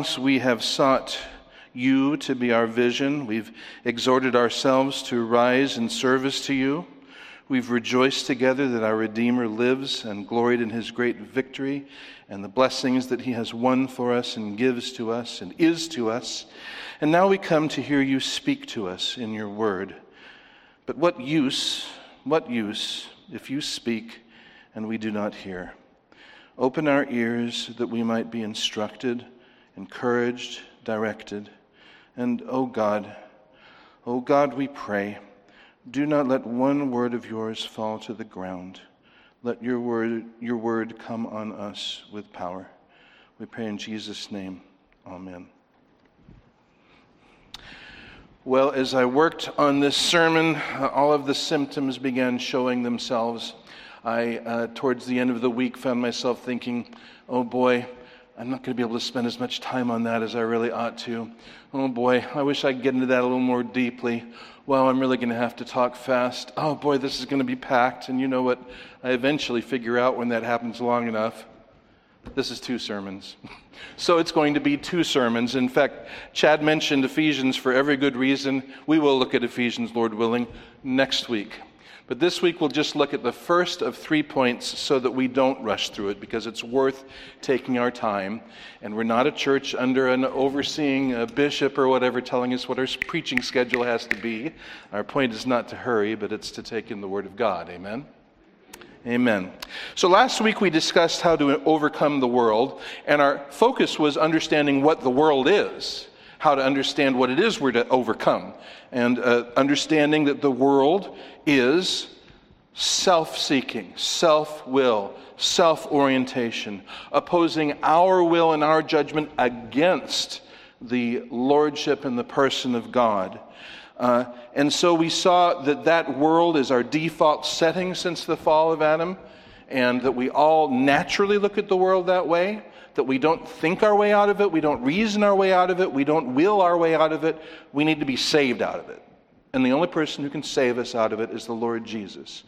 Once we have sought you to be our vision. We've exhorted ourselves to rise in service to you. We've rejoiced together that our Redeemer lives and gloried in his great victory and the blessings that he has won for us and gives to us and is to us. And now we come to hear you speak to us in your word. But what use, what use if you speak and we do not hear? Open our ears that we might be instructed, encouraged, directed. And, O oh God, O oh God, we pray, do not let one word of yours fall to the ground. Let your word, your word come on us with power. We pray in Jesus' name. Amen. Well, as I worked on this sermon, uh, all of the symptoms began showing themselves. I, uh, towards the end of the week, found myself thinking, oh boy, I'm not going to be able to spend as much time on that as I really ought to. Oh boy, I wish I could get into that a little more deeply. Well, I'm really going to have to talk fast. Oh boy, this is going to be packed. And you know what? I eventually figure out when that happens long enough. This is two sermons. so it's going to be two sermons. In fact, Chad mentioned Ephesians for every good reason. We will look at Ephesians, Lord willing, next week. But this week we'll just look at the first of three points so that we don't rush through it because it's worth taking our time. And we're not a church under an overseeing a bishop or whatever telling us what our preaching schedule has to be. Our point is not to hurry, but it's to take in the Word of God. Amen? Amen. So last week we discussed how to overcome the world, and our focus was understanding what the world is how to understand what it is we're to overcome, and uh, understanding that the world is self seeking, self will, self orientation, opposing our will and our judgment against the lordship and the person of God. Uh, and so we saw that that world is our default setting since the fall of Adam, and that we all naturally look at the world that way that we don't think our way out of it, we don't reason our way out of it, we don't will our way out of it. We need to be saved out of it. And the only person who can save us out of it is the Lord Jesus.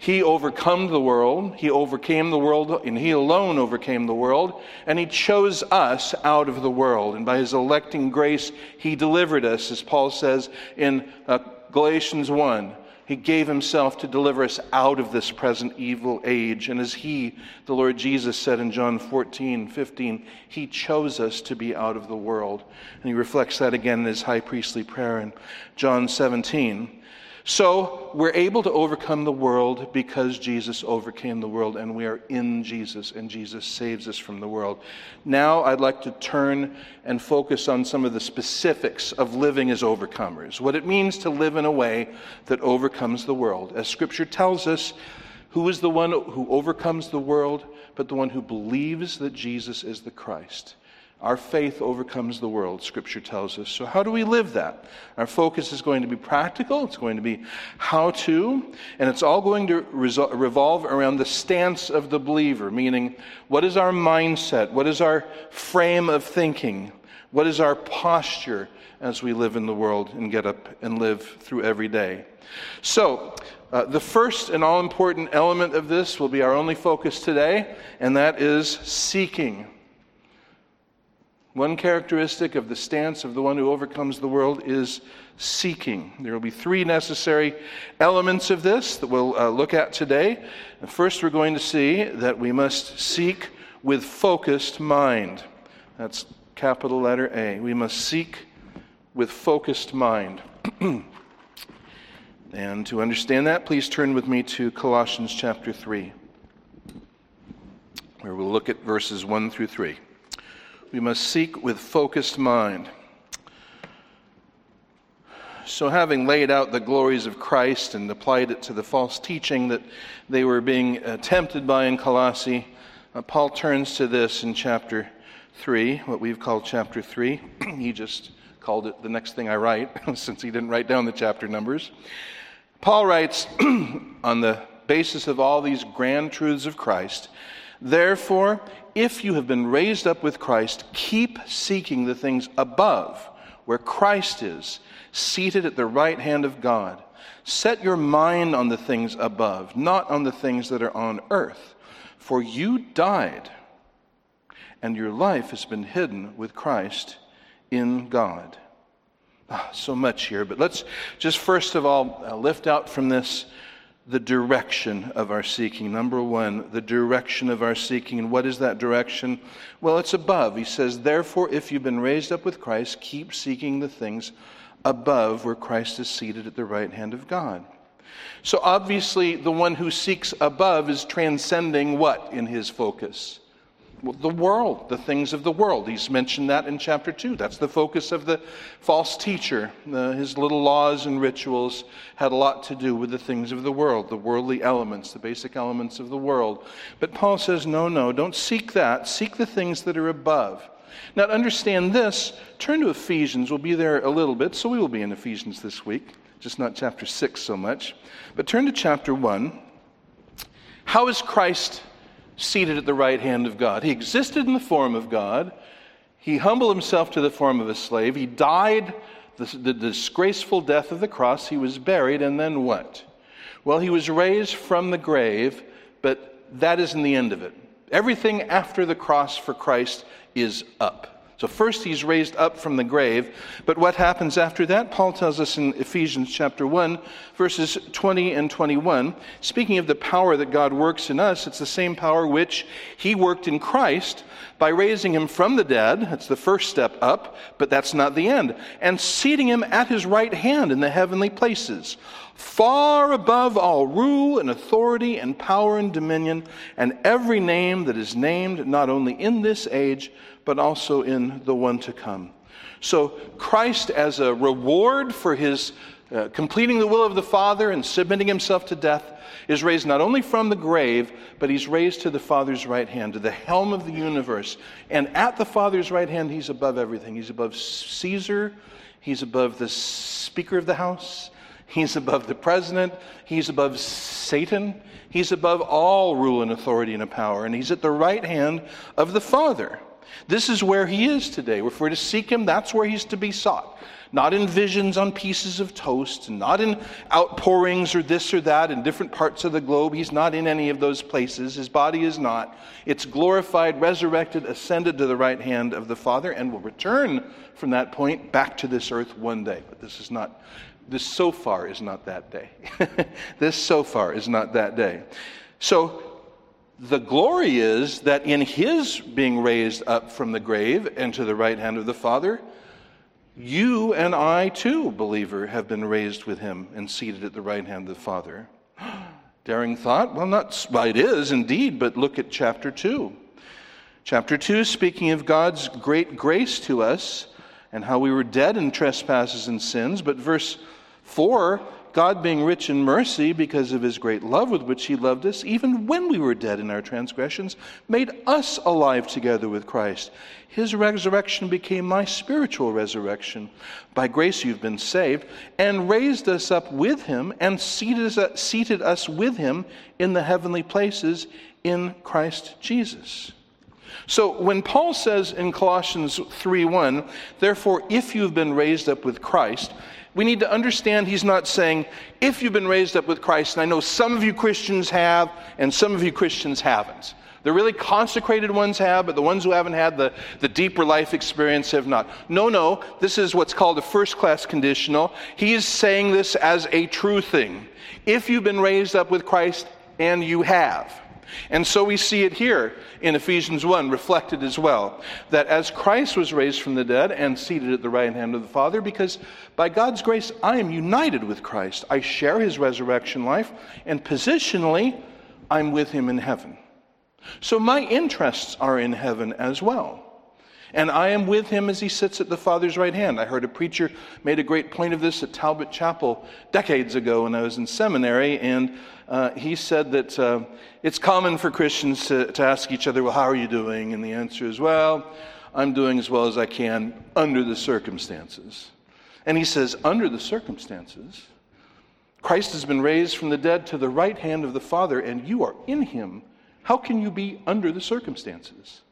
He overcome the world, He overcame the world, and He alone overcame the world, and He chose us out of the world. And by His electing grace, He delivered us, as Paul says in uh, Galatians 1. He gave himself to deliver us out of this present evil age. And as he, the Lord Jesus, said in John 14, 15, he chose us to be out of the world. And he reflects that again in his high priestly prayer in John 17. So we're able to overcome the world because Jesus overcame the world, and we are in Jesus, and Jesus saves us from the world. Now I'd like to turn and focus on some of the specifics of living as overcomers, what it means to live in a way that overcomes the world. As Scripture tells us, who is the one who overcomes the world but the one who believes that Jesus is the Christ? Our faith overcomes the world, Scripture tells us. So, how do we live that? Our focus is going to be practical, it's going to be how to, and it's all going to resol- revolve around the stance of the believer, meaning, what is our mindset? What is our frame of thinking? What is our posture as we live in the world and get up and live through every day? So, uh, the first and all important element of this will be our only focus today, and that is seeking. One characteristic of the stance of the one who overcomes the world is seeking. There will be three necessary elements of this that we'll uh, look at today. First, we're going to see that we must seek with focused mind. That's capital letter A. We must seek with focused mind. and to understand that, please turn with me to Colossians chapter 3, where we'll look at verses 1 through 3 we must seek with focused mind. So, having laid out the glories of Christ and applied it to the false teaching that they were being tempted by in Colossae, uh, Paul turns to this in chapter 3, what we've called chapter 3. he just called it the next thing I write, since he didn't write down the chapter numbers. Paul writes, on the basis of all these grand truths of Christ, Therefore, if you have been raised up with Christ, keep seeking the things above, where Christ is, seated at the right hand of God. Set your mind on the things above, not on the things that are on earth. For you died, and your life has been hidden with Christ in God. Ah, so much here, but let's just first of all uh, lift out from this the direction of our seeking. Number one, the direction of our seeking. And what is that direction? Well, it's above. He says, Therefore, if you've been raised up with Christ, keep seeking the things above where Christ is seated at the right hand of God. So obviously, the one who seeks above is transcending what in his focus? The world, the things of the world. He's mentioned that in chapter 2. That's the focus of the false teacher. Uh, his little laws and rituals had a lot to do with the things of the world, the worldly elements, the basic elements of the world. But Paul says, no, no, don't seek that. Seek the things that are above. Now, to understand this, turn to Ephesians. We'll be there a little bit, so we will be in Ephesians this week, just not chapter 6 so much. But turn to chapter 1. How is Christ seated at the right hand of God. He existed in the form of God. He humbled himself to the form of a slave. He died the, the, disgraceful death of the cross. He was buried, and then what? Well, he was raised from the grave, but that isn't the end of it. Everything after the cross for Christ is up. So, first he's raised up from the grave, but what happens after that? Paul tells us in Ephesians chapter 1, verses 20 and 21. Speaking of the power that God works in us, it's the same power which he worked in Christ by raising him from the dead. That's the first step up, but that's not the end. And seating him at his right hand in the heavenly places, far above all rule and authority and power and dominion, and every name that is named not only in this age, but also in the one to come. So, Christ, as a reward for his uh, completing the will of the Father and submitting himself to death, is raised not only from the grave, but he's raised to the Father's right hand, to the helm of the universe. And at the Father's right hand, he's above everything. He's above Caesar, he's above the Speaker of the House, he's above the President, he's above Satan, he's above all rule and authority and power, and he's at the right hand of the Father. This is where he is today. If we're to seek him, that's where he's to be sought. Not in visions on pieces of toast, not in outpourings or this or that in different parts of the globe. He's not in any of those places. His body is not. It's glorified, resurrected, ascended to the right hand of the Father, and will return from that point back to this earth one day. But this is not, this so far is not that day. this so far is not that day. So the glory is that in his being raised up from the grave and to the right hand of the Father, you and I too, believer, have been raised with him and seated at the right hand of the Father. Daring thought? Well, not, well, it is indeed, but look at chapter 2. Chapter 2, speaking of God's great grace to us and how we were dead in trespasses and sins, but verse 4 God, being rich in mercy because of his great love with which he loved us, even when we were dead in our transgressions, made us alive together with Christ. His resurrection became my spiritual resurrection. By grace you've been saved, and raised us up with him, and seated us, seated us with him in the heavenly places in Christ Jesus. So when Paul says in Colossians 3 1, therefore if you've been raised up with Christ, we need to understand he's not saying, if you've been raised up with Christ, and I know some of you Christians have, and some of you Christians haven't. The really consecrated ones have, but the ones who haven't had the, the deeper life experience have not. No, no, this is what's called a first class conditional. He is saying this as a true thing. If you've been raised up with Christ, and you have. And so we see it here in Ephesians 1 reflected as well that as Christ was raised from the dead and seated at the right hand of the Father, because by God's grace I am united with Christ, I share his resurrection life, and positionally I'm with him in heaven. So my interests are in heaven as well. And I am with him as he sits at the Father's right hand. I heard a preacher made a great point of this at Talbot Chapel decades ago when I was in seminary, and uh, he said that uh, it's common for Christians to, to ask each other, Well, how are you doing? And the answer is, Well, I'm doing as well as I can under the circumstances. And he says, Under the circumstances, Christ has been raised from the dead to the right hand of the Father, and you are in him. How can you be under the circumstances?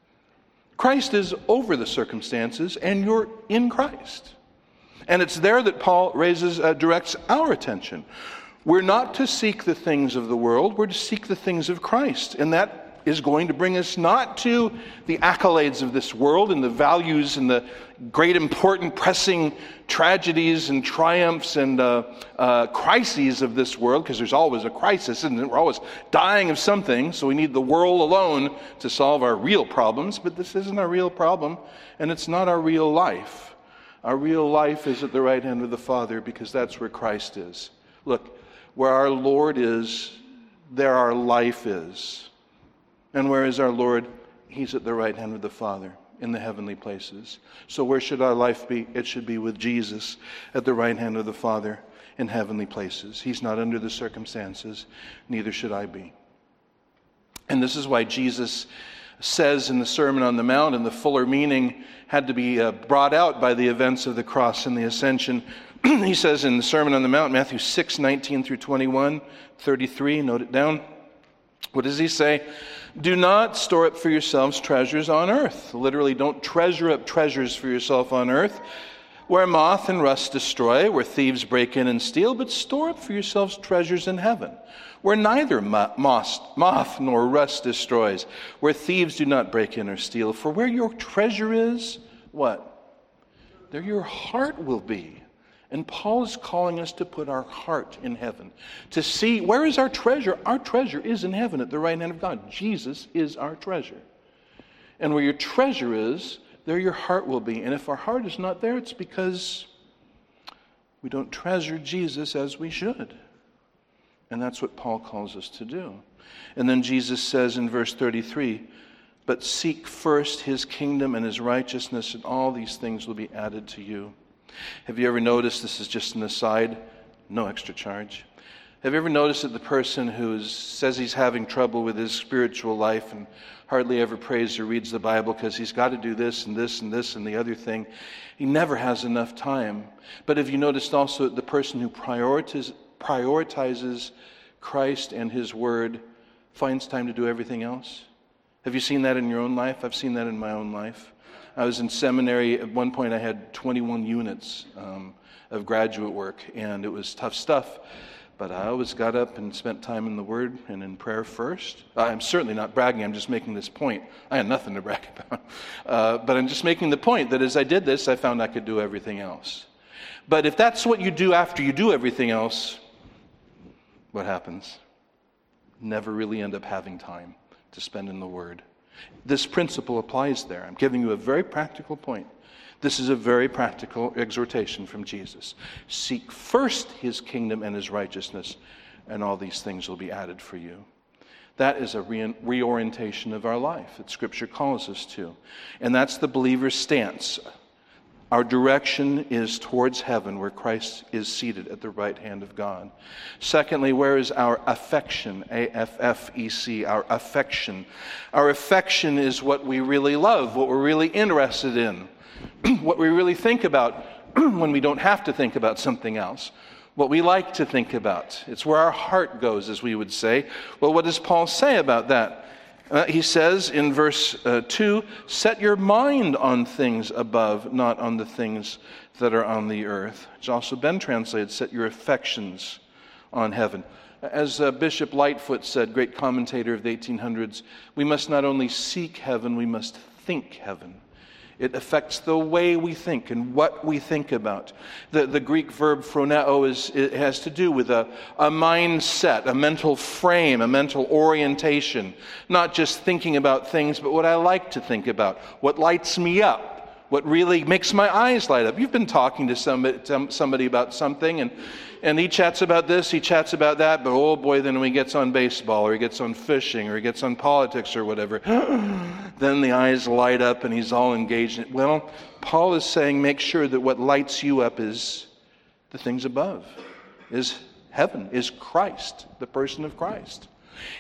Christ is over the circumstances, and you're in Christ. And it's there that Paul raises, uh, directs our attention. We're not to seek the things of the world, we're to seek the things of Christ. And that is going to bring us not to the accolades of this world and the values and the great, important, pressing tragedies and triumphs and uh, uh, crises of this world, because there's always a crisis, and we're always dying of something, so we need the world alone to solve our real problems, but this isn't our real problem, and it's not our real life. Our real life is at the right hand of the Father because that's where Christ is. Look, where our Lord is, there our life is. And where is our Lord? He's at the right hand of the Father in the heavenly places. So, where should our life be? It should be with Jesus at the right hand of the Father in heavenly places. He's not under the circumstances, neither should I be. And this is why Jesus says in the Sermon on the Mount, and the fuller meaning had to be uh, brought out by the events of the cross and the ascension. he says in the Sermon on the Mount, Matthew 6, 19 through 21, 33, note it down. What does he say? Do not store up for yourselves treasures on earth. Literally, don't treasure up treasures for yourself on earth, where moth and rust destroy, where thieves break in and steal, but store up for yourselves treasures in heaven, where neither moth nor rust destroys, where thieves do not break in or steal. For where your treasure is, what? There your heart will be. And Paul is calling us to put our heart in heaven, to see where is our treasure? Our treasure is in heaven at the right hand of God. Jesus is our treasure. And where your treasure is, there your heart will be. And if our heart is not there, it's because we don't treasure Jesus as we should. And that's what Paul calls us to do. And then Jesus says in verse 33 But seek first his kingdom and his righteousness, and all these things will be added to you. Have you ever noticed, this is just an aside, no extra charge. Have you ever noticed that the person who says he's having trouble with his spiritual life and hardly ever prays or reads the Bible because he's got to do this and this and this and the other thing, he never has enough time. But have you noticed also that the person who prioritizes, prioritizes Christ and his word finds time to do everything else? Have you seen that in your own life? I've seen that in my own life. I was in seminary. At one point, I had 21 units um, of graduate work, and it was tough stuff. But I always got up and spent time in the Word and in prayer first. I'm certainly not bragging, I'm just making this point. I had nothing to brag about. Uh, but I'm just making the point that as I did this, I found I could do everything else. But if that's what you do after you do everything else, what happens? Never really end up having time to spend in the Word. This principle applies there. I'm giving you a very practical point. This is a very practical exhortation from Jesus. Seek first his kingdom and his righteousness, and all these things will be added for you. That is a re- reorientation of our life that Scripture calls us to. And that's the believer's stance. Our direction is towards heaven, where Christ is seated at the right hand of God. Secondly, where is our affection? A F F E C, our affection. Our affection is what we really love, what we're really interested in, what we really think about when we don't have to think about something else, what we like to think about. It's where our heart goes, as we would say. Well, what does Paul say about that? Uh, he says in verse uh, 2 Set your mind on things above, not on the things that are on the earth. It's also been translated Set your affections on heaven. As uh, Bishop Lightfoot said, great commentator of the 1800s, we must not only seek heaven, we must think heaven. It affects the way we think and what we think about. The, the Greek verb phroneo is, has to do with a, a mindset, a mental frame, a mental orientation. Not just thinking about things, but what I like to think about, what lights me up what really makes my eyes light up. You've been talking to somebody, about something, and, and he chats about this, he chats about that, but oh boy, then when he gets on baseball, or he gets on fishing, or he gets on politics, or whatever, then the eyes light up and he's all engaged. Well, Paul is saying make sure that what lights you up is the things above, is heaven, is Christ, the person of Christ.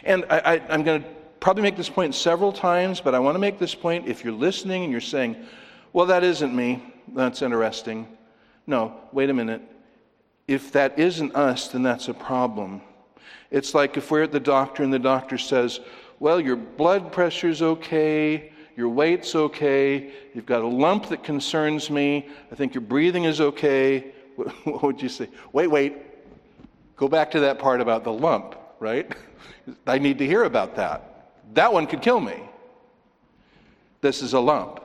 And I, I, I'm going to probably make this point several times, but I want to make this point. If you're listening and you're saying, well, that isn't me. That's interesting. No, wait a minute. If that isn't us, then that's a problem. It's like if we're at the doctor and the doctor says, Well, your blood pressure's okay, your weight's okay, you've got a lump that concerns me, I think your breathing is okay. What would you say? Wait, wait. Go back to that part about the lump, right? I need to hear about that. That one could kill me. This is a lump.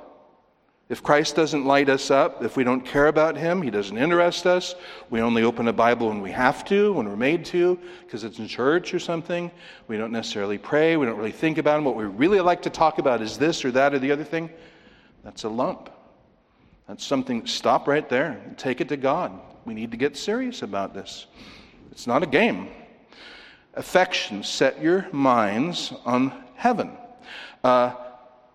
If Christ doesn't light us up, if we don't care about Him, He doesn't interest us, we only open a Bible when we have to, when we're made to, because it's in church or something, we don't necessarily pray, we don't really think about Him. What we really like to talk about is this or that or the other thing. That's a lump. That's something, stop right there and take it to God. We need to get serious about this. It's not a game. Affection, set your minds on heaven. Uh,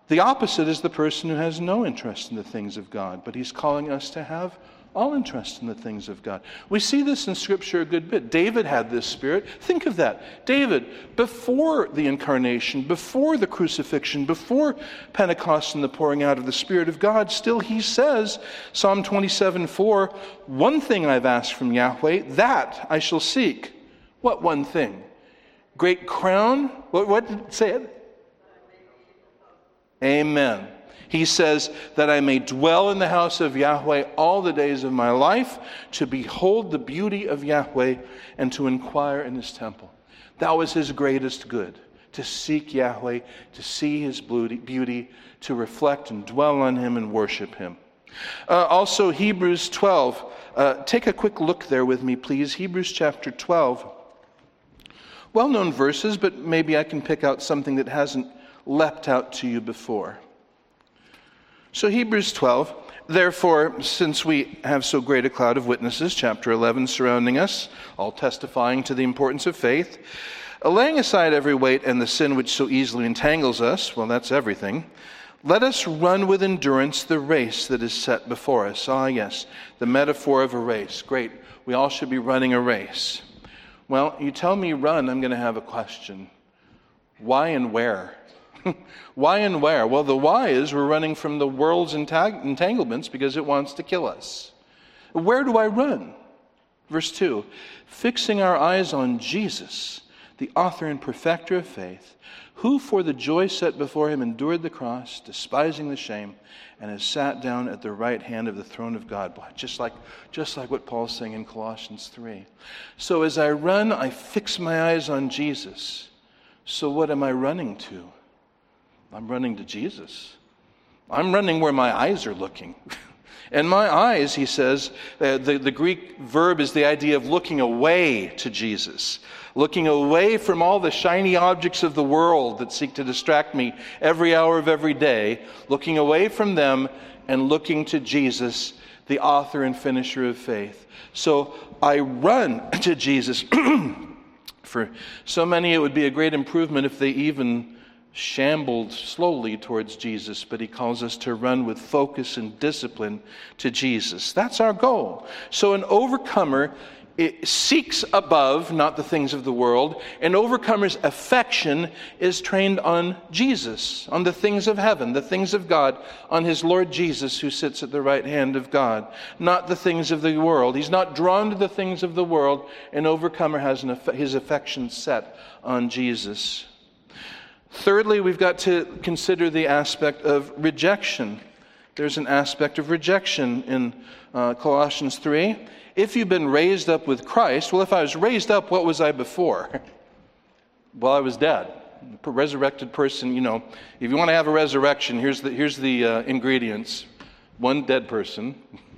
the opposite is the person who has no interest in the things of God, but he's calling us to have all interest in the things of God. We see this in Scripture a good bit. David had this spirit. Think of that. David, before the incarnation, before the crucifixion, before Pentecost and the pouring out of the Spirit of God, still he says, Psalm 27 4, one thing I've asked from Yahweh, that I shall seek. What one thing? Great crown? What, what did it say it? Amen. He says, That I may dwell in the house of Yahweh all the days of my life, to behold the beauty of Yahweh and to inquire in his temple. That was his greatest good, to seek Yahweh, to see his beauty, to reflect and dwell on him and worship him. Uh, also, Hebrews 12. Uh, take a quick look there with me, please. Hebrews chapter 12. Well known verses, but maybe I can pick out something that hasn't leapt out to you before. So, Hebrews 12. Therefore, since we have so great a cloud of witnesses, chapter 11, surrounding us, all testifying to the importance of faith, laying aside every weight and the sin which so easily entangles us, well, that's everything, let us run with endurance the race that is set before us. Ah, yes, the metaphor of a race. Great. We all should be running a race. Well, you tell me run, I'm going to have a question. Why and where? why and where? Well, the why is we're running from the world's entanglements because it wants to kill us. Where do I run? Verse 2 Fixing our eyes on Jesus, the author and perfecter of faith, who for the joy set before him endured the cross, despising the shame, and has sat down at the right hand of the throne of God. Just like, just like what Paul's saying in Colossians 3. So as I run, I fix my eyes on Jesus. So what am I running to? I'm running to Jesus. I'm running where my eyes are looking. and my eyes, he says, uh, the, the Greek verb is the idea of looking away to Jesus, looking away from all the shiny objects of the world that seek to distract me every hour of every day, looking away from them and looking to Jesus, the author and finisher of faith. So I run to Jesus. For so many, it would be a great improvement if they even shambled slowly towards Jesus, but he calls us to run with focus and discipline to Jesus. That's our goal. So, an overcomer seeks above, not the things of the world. An overcomer's affection is trained on Jesus, on the things of heaven, the things of God, on his Lord Jesus who sits at the right hand of God, not the things of the world. He's not drawn to the things of the world. An overcomer has an, his affection set on Jesus. Thirdly, we've got to consider the aspect of rejection. There's an aspect of rejection in uh, Colossians 3. If you've been raised up with Christ, well, if I was raised up, what was I before? well, I was dead. A resurrected person, you know, if you want to have a resurrection, here's the, here's the uh, ingredients one dead person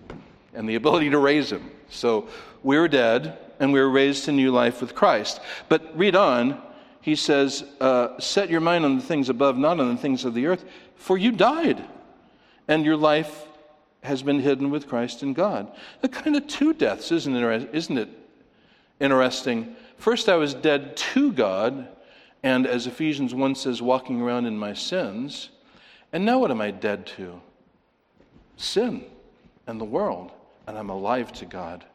and the ability to raise him. So we were dead and we were raised to new life with Christ. But read on he says, uh, Set your mind on the things above, not on the things of the earth, for you died, and your life has been hidden with Christ in God. A kind of two deaths, isn't it? Isn't it interesting? First, I was dead to God, and as Ephesians 1 says, walking around in my sins. And now what am I dead to? Sin and the world, and I'm alive to God.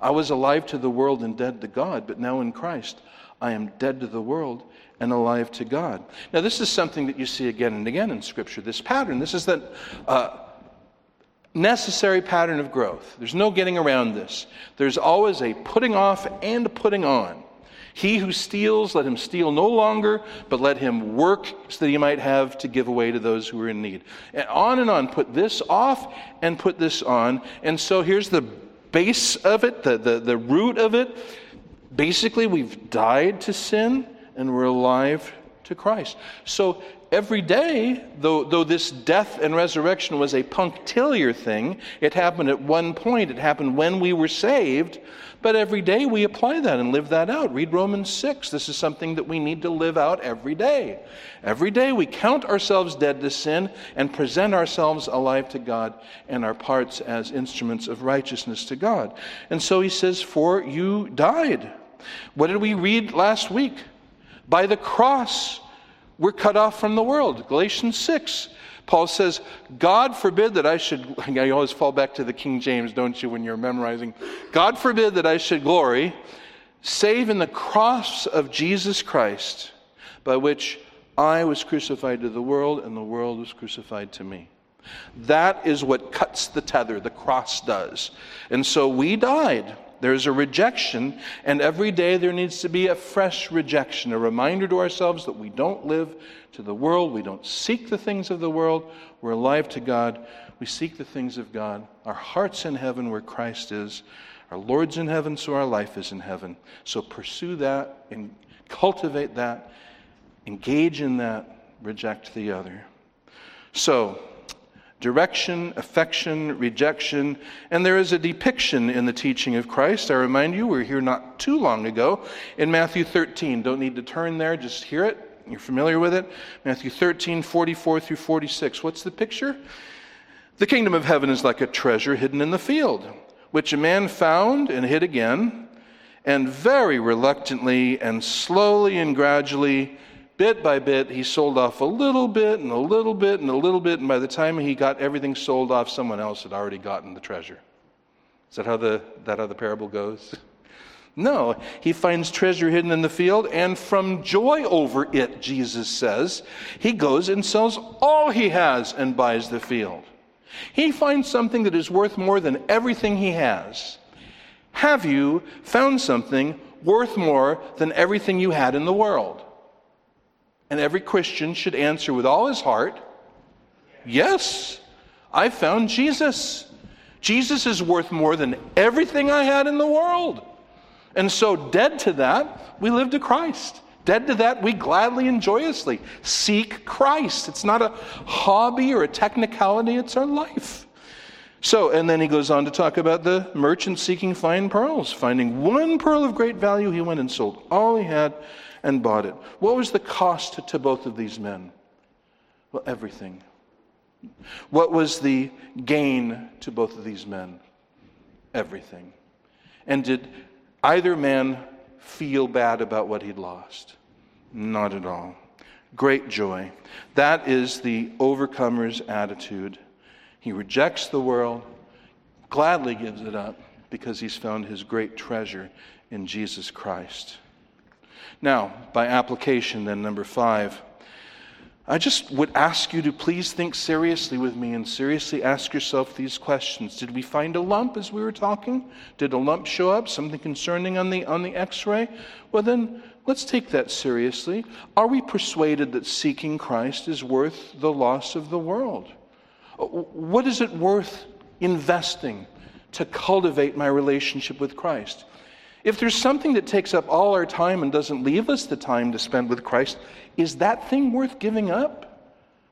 I was alive to the world and dead to God, but now in Christ, I am dead to the world and alive to God. Now, this is something that you see again and again in Scripture. This pattern, this is the uh, necessary pattern of growth. There's no getting around this. There's always a putting off and putting on. He who steals, let him steal no longer, but let him work so that he might have to give away to those who are in need. And on and on. Put this off and put this on. And so here's the base of it, the, the, the root of it basically, we've died to sin and we're alive to Christ. So every day, though, though this death and resurrection was a punctiliar thing, it happened at one point, it happened when we were saved, but every day we apply that and live that out. Read Romans 6. This is something that we need to live out every day. Every day we count ourselves dead to sin and present ourselves alive to God and our parts as instruments of righteousness to God. And so he says, For you died. What did we read last week? By the cross, we're cut off from the world. Galatians 6. Paul says, God forbid that I should, I always fall back to the King James, don't you, when you're memorizing? God forbid that I should glory, save in the cross of Jesus Christ, by which I was crucified to the world, and the world was crucified to me. That is what cuts the tether, the cross does. And so we died. There's a rejection, and every day there needs to be a fresh rejection, a reminder to ourselves that we don't live to the world, we don't seek the things of the world, we're alive to God, we seek the things of God. Our heart's in heaven where Christ is, our Lord's in heaven, so our life is in heaven. So pursue that and cultivate that, engage in that, reject the other. So, direction, affection, rejection, and there is a depiction in the teaching of Christ. I remind you, we are here not too long ago in Matthew 13. Don't need to turn there, just hear it. You're familiar with it? Matthew 13, 44 through 46. What's the picture? The kingdom of heaven is like a treasure hidden in the field, which a man found and hid again, and very reluctantly and slowly and gradually bit by bit, he sold off a little bit and a little bit and a little bit, and by the time he got everything sold off, someone else had already gotten the treasure. Is that how the, that how the parable goes? No, he finds treasure hidden in the field, and from joy over it, Jesus says, he goes and sells all he has and buys the field. He finds something that is worth more than everything he has. Have you found something worth more than everything you had in the world? And every Christian should answer with all his heart Yes, I found Jesus. Jesus is worth more than everything I had in the world. And so, dead to that, we live to Christ. Dead to that, we gladly and joyously seek Christ. It's not a hobby or a technicality, it's our life. So, and then he goes on to talk about the merchant seeking fine pearls. Finding one pearl of great value, he went and sold all he had and bought it. What was the cost to both of these men? Well, everything. What was the gain to both of these men? Everything. And did either man feel bad about what he'd lost? Not at all. Great joy. That is the overcomer's attitude. He rejects the world, gladly gives it up because he's found his great treasure in Jesus Christ. Now, by application, then, number five, I just would ask you to please think seriously with me and seriously ask yourself these questions. Did we find a lump as we were talking? Did a lump show up? Something concerning on the, on the x ray? Well, then let's take that seriously. Are we persuaded that seeking Christ is worth the loss of the world? Uh, what is it worth investing to cultivate my relationship with Christ? If there's something that takes up all our time and doesn't leave us the time to spend with Christ, is that thing worth giving up?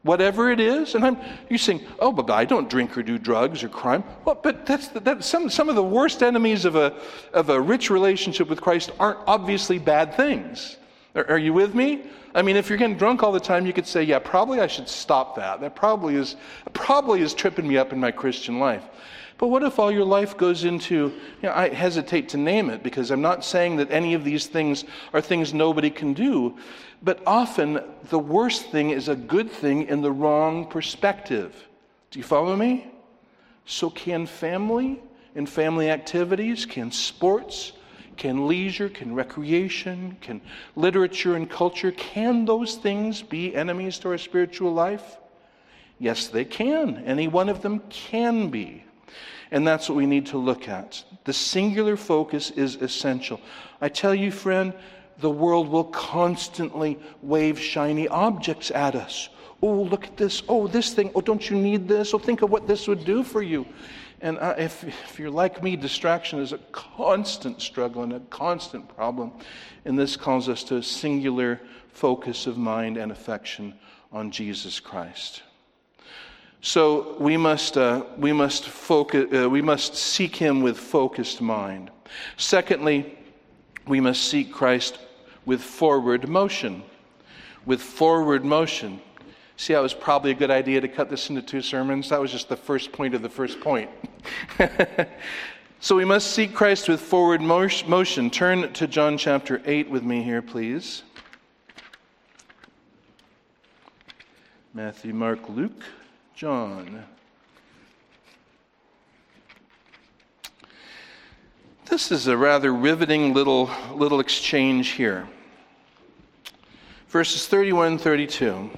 Whatever it is, and I'm you're saying, oh, but I don't drink or do drugs or crime. Well, but that's that some some of the worst enemies of a of a rich relationship with Christ aren't obviously bad things. Are, are you with me? I mean, if you're getting drunk all the time, you could say, yeah, probably I should stop that. That probably is probably is tripping me up in my Christian life. But what if all your life goes into, you know, I hesitate to name it because I'm not saying that any of these things are things nobody can do, but often the worst thing is a good thing in the wrong perspective. Do you follow me? So, can family and family activities, can sports, can leisure, can recreation, can literature and culture, can those things be enemies to our spiritual life? Yes, they can. Any one of them can be. And that's what we need to look at. The singular focus is essential. I tell you, friend, the world will constantly wave shiny objects at us. Oh, look at this. Oh, this thing. Oh, don't you need this? Oh, think of what this would do for you. And if, if you're like me, distraction is a constant struggle and a constant problem. And this calls us to a singular focus of mind and affection on Jesus Christ. So we must, uh, we must, focus, uh, we must seek him with focused mind. Secondly, we must seek Christ with forward motion. With forward motion. See, that was probably a good idea to cut this into two sermons. That was just the first point of the first point. so we must seek Christ with forward motion. Turn to John chapter 8 with me here, please. Matthew, Mark, Luke, John. This is a rather riveting little, little exchange here. Verses 31 32.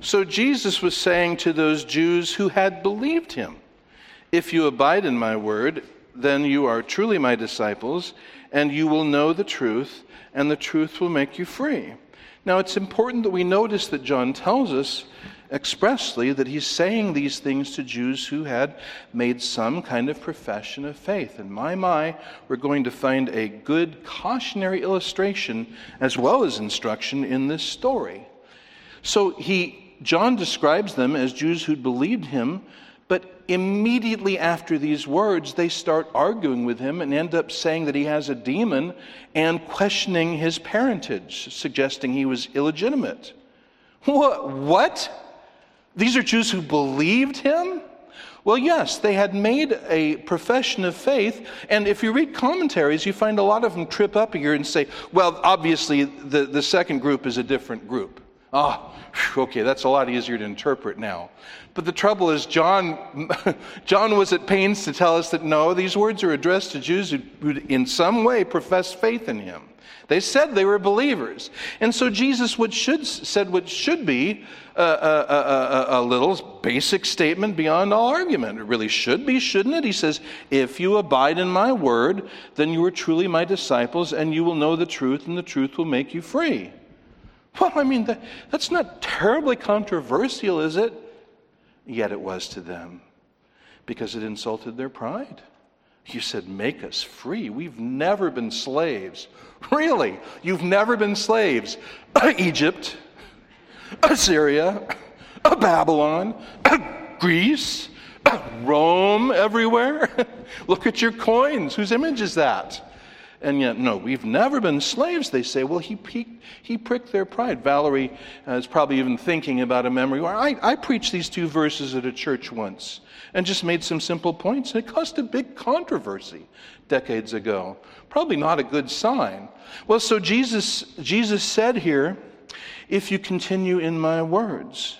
So Jesus was saying to those Jews who had believed him, If you abide in my word, then you are truly my disciples, and you will know the truth, and the truth will make you free. Now, it's important that we notice that John tells us expressly that he's saying these things to Jews who had made some kind of profession of faith. And my my, we're going to find a good cautionary illustration as well as instruction in this story. So he John describes them as Jews who'd believed him, but immediately after these words, they start arguing with him and end up saying that he has a demon and questioning his parentage, suggesting he was illegitimate. What? what? These are Jews who believed him? Well, yes, they had made a profession of faith, and if you read commentaries, you find a lot of them trip up here and say, well, obviously, the, the second group is a different group. Ah, oh, okay, that's a lot easier to interpret now. But the trouble is, John, John was at pains to tell us that no, these words are addressed to Jews who, who in some way profess faith in him. They said they were believers. And so Jesus what should, said what should be a, a, a, a, little basic statement beyond all argument. It really should be, shouldn't it? He says, If you abide in my word, then you are truly my disciples, and you will know the truth, and the truth will make you free. Well, I mean, that, that's not terribly controversial, is it? Yet it was to them because it insulted their pride. You said, Make us free. We've never been slaves. Really? You've never been slaves? Egypt, Assyria, Babylon, Greece, Rome, everywhere. Look at your coins. Whose image is that? And yet, no, we've never been slaves, they say. Well, he, he, he pricked their pride. Valerie uh, is probably even thinking about a memory I, I preached these two verses at a church once and just made some simple points. And it caused a big controversy decades ago. Probably not a good sign. Well, so Jesus, Jesus said here, if you continue in my words,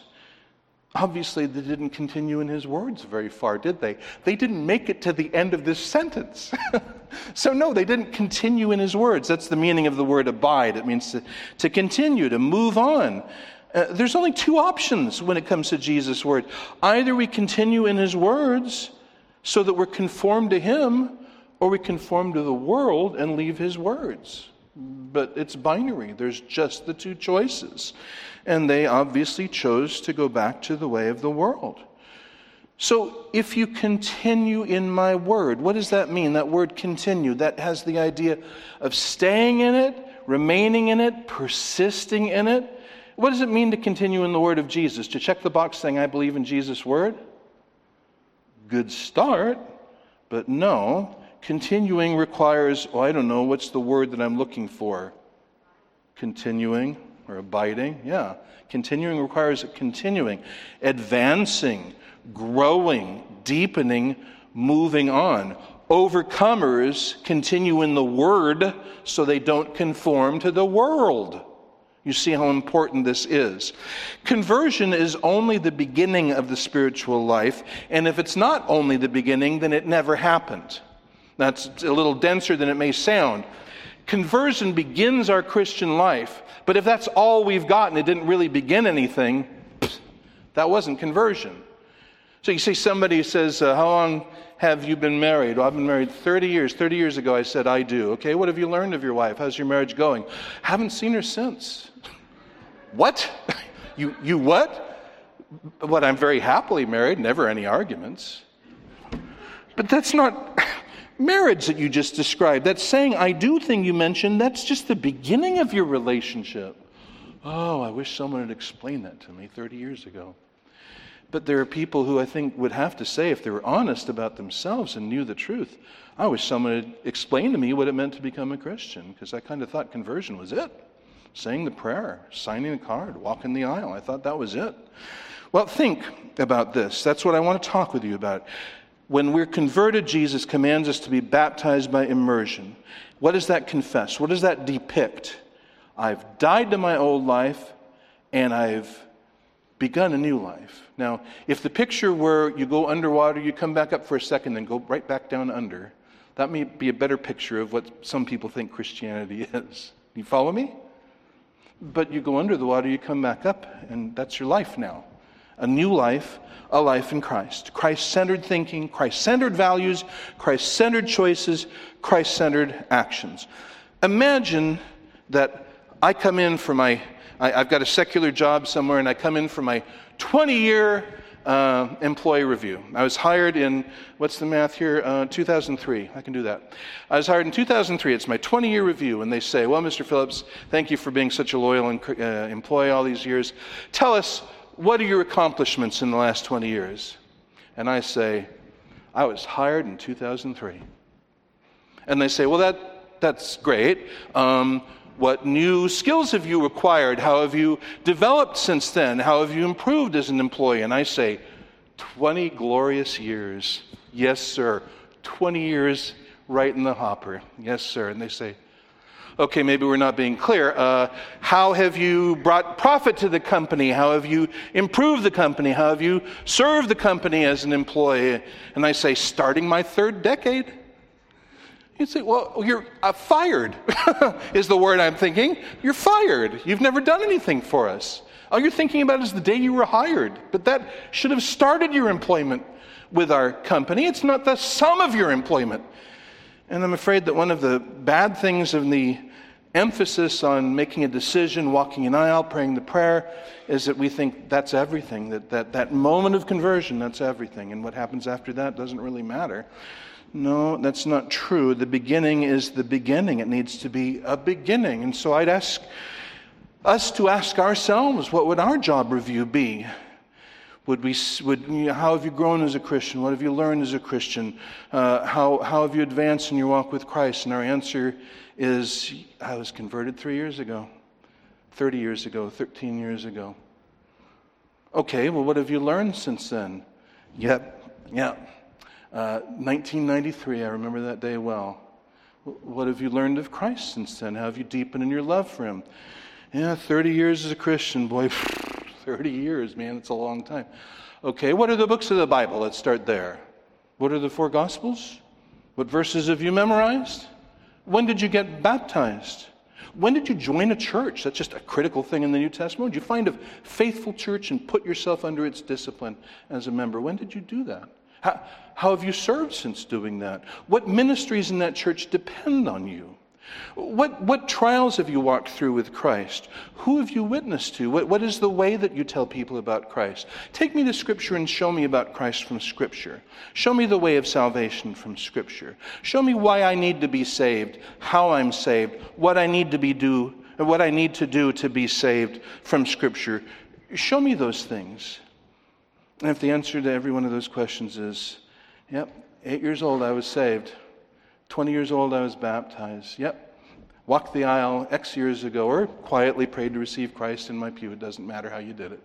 Obviously, they didn't continue in his words very far, did they? They didn't make it to the end of this sentence. so, no, they didn't continue in his words. That's the meaning of the word abide. It means to, to continue, to move on. Uh, there's only two options when it comes to Jesus' word. Either we continue in his words so that we're conformed to him, or we conform to the world and leave his words. But it's binary, there's just the two choices and they obviously chose to go back to the way of the world. So, if you continue in my word, what does that mean? That word continue, that has the idea of staying in it, remaining in it, persisting in it. What does it mean to continue in the word of Jesus? To check the box saying, I believe in Jesus' word? Good start, but no. Continuing requires, oh, I don't know, what's the word that I'm looking for? Continuing or abiding. Yeah. Continuing requires continuing, advancing, growing, deepening, moving on. Overcomers continue in the Word so they don't conform to the world. You see how important this is. Conversion is only the beginning of the spiritual life, and if it's not only the beginning, then it never happened. That's a little denser than it may sound. Conversion begins our Christian life, but if that's all we've gotten, it didn't really begin anything, that wasn't conversion. So you see somebody says, uh, How long have you been married? Well, I've been married 30 years. 30 years ago, I said, I do. Okay, what have you learned of your wife? How's your marriage going? Haven't seen her since. what? you, you what? What, I'm very happily married, never any arguments. But that's not marriage that you just described, that saying I do thing you mentioned, that's just the beginning of your relationship. Oh, I wish someone had explained that to me 30 years ago. But there are people who I think would have to say, if they were honest about themselves and knew the truth, I wish someone had explained to me what it meant to become a Christian, because I kind of thought conversion was it. Saying the prayer, signing a card, walking the aisle. I thought that was it. Well, think about this. That's what I want to talk with you about. When we're converted, Jesus commands us to be baptized by immersion. What does that confess? What does that depict? I've died to my old life and I've begun a new life. Now, if the picture were you go underwater, you come back up for a second, then go right back down under, that may be a better picture of what some people think Christianity is. You follow me? But you go under the water, you come back up, and that's your life now. A new life, a life in Christ. Christ centered thinking, Christ centered values, Christ centered choices, Christ centered actions. Imagine that I come in for my, I, have got a secular job somewhere, and I come in for my 20 year uh, employee review. I was hired in, what's the math here? Uh, 2003. I can do that. I was hired in 2003. It's my 20 year review, and they say, Well, Mr. Phillips, thank you for being such a loyal uh, employee all these years. Tell us, what are your accomplishments in the last 20 years? And I say, I was hired in 2003. And they say, Well, that, that's great. Um, what new skills have you acquired? How have you developed since then? How have you improved as an employee? And I say, 20 glorious years. Yes, sir. 20 years right in the hopper. Yes, sir. And they say, okay, maybe we're not being clear. Uh, how have you brought profit to the company? How have you improved the company? How have you served the company as an employee? And I say, starting my third decade. You say, well, you're uh, fired, is the word I'm thinking. You're fired. You've never done anything for us. All you're thinking about is the day you were hired. But that should have started your employment with our company. It's not the sum of your employment. And I'm afraid that one of the bad things of the emphasis on making a decision, walking an aisle, praying the prayer, is that we think that's everything, that, that that moment of conversion, that's everything. And what happens after that doesn't really matter. No, that's not true. The beginning is the beginning. It needs to be a beginning. And so I'd ask us to ask ourselves what would our job review be? Would we, would, how have you grown as a Christian? What have you learned as a Christian? Uh, how, how have you advanced in your walk with Christ? And our answer is I was converted three years ago, 30 years ago, 13 years ago. Okay, well, what have you learned since then? Yep, yep. 1993, uh, I remember that day well. What have you learned of Christ since then? How have you deepened in your love for Him? Yeah, 30 years as a Christian, boy, 30 years, man, it's a long time. Okay, what are the books of the Bible? Let's start there. What are the four Gospels? What verses have you memorized? When did you get baptized? When did you join a church? That's just a critical thing in the New Testament. You find a faithful church and put yourself under its discipline as a member? When did you do that? How, how have you served since doing that? What ministries in that church depend on you? What, what trials have you walked through with Christ? Who have you witnessed to? What, what is the way that you tell people about Christ? Take me to Scripture and show me about Christ from Scripture. Show me the way of salvation from Scripture. Show me why I need to be saved, how I'm saved, what I need to be do, what I need to do to be saved from Scripture. Show me those things. And if the answer to every one of those questions is, yep, eight years old, I was saved. 20 years old, I was baptized. Yep, walked the aisle X years ago, or quietly prayed to receive Christ in my pew. It doesn't matter how you did it.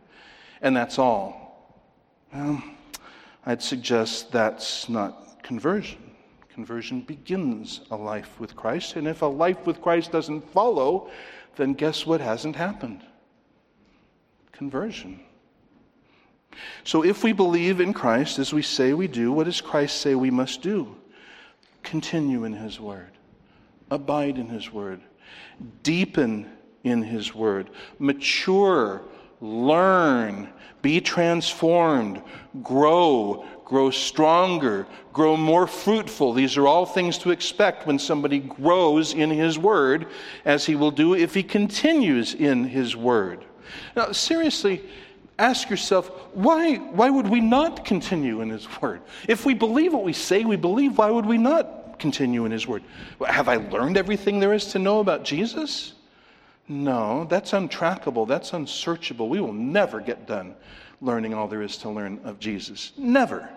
And that's all. Well, I'd suggest that's not conversion. Conversion begins a life with Christ. And if a life with Christ doesn't follow, then guess what hasn't happened? Conversion. So if we believe in Christ as we say we do, what does Christ say we must do? Continue in His Word, abide in His Word, deepen in His Word, mature, learn, be transformed, grow, grow stronger, grow more fruitful. These are all things to expect when somebody grows in His Word, as He will do if He continues in His Word. Now, seriously, ask yourself, why, why would we not continue in His Word? If we believe what we say we believe, why would we not continue in His Word? Have I learned everything there is to know about Jesus? No, that's untrackable. That's unsearchable. We will never get done learning all there is to learn of Jesus. Never.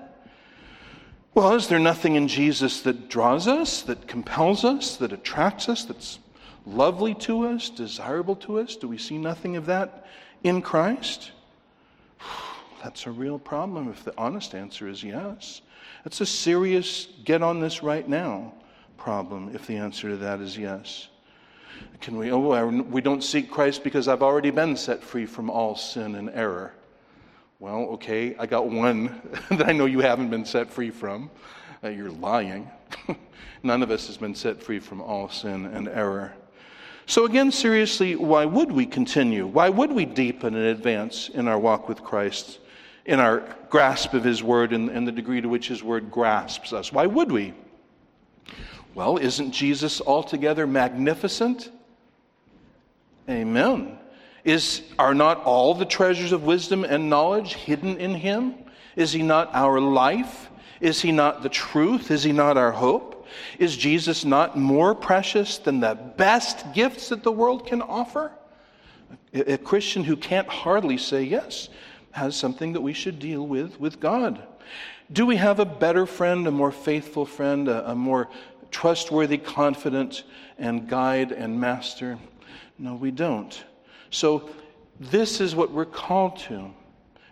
Well, is there nothing in Jesus that draws us, that compels us, that attracts us, that's lovely to us, desirable to us? Do we see nothing of that in Christ? That's a real problem if the honest answer is yes. That's a serious get on this right now problem if the answer to that is yes. Can we, oh, we don't seek Christ because I've already been set free from all sin and error. Well, okay, I got one that I know you haven't been set free from. Uh, you're lying. None of us has been set free from all sin and error. So, again, seriously, why would we continue? Why would we deepen and advance in our walk with Christ, in our grasp of His Word, and, and the degree to which His Word grasps us? Why would we? Well, isn't Jesus altogether magnificent? Amen. Is, are not all the treasures of wisdom and knowledge hidden in him? Is he not our life? Is he not the truth? Is he not our hope? Is Jesus not more precious than the best gifts that the world can offer? A, Christian who can't hardly say yes has something that we should deal with with God. Do we have a better friend, a more faithful friend, a, a more trustworthy, confident, and guide and master? No, we don't. So, this is what we're called to.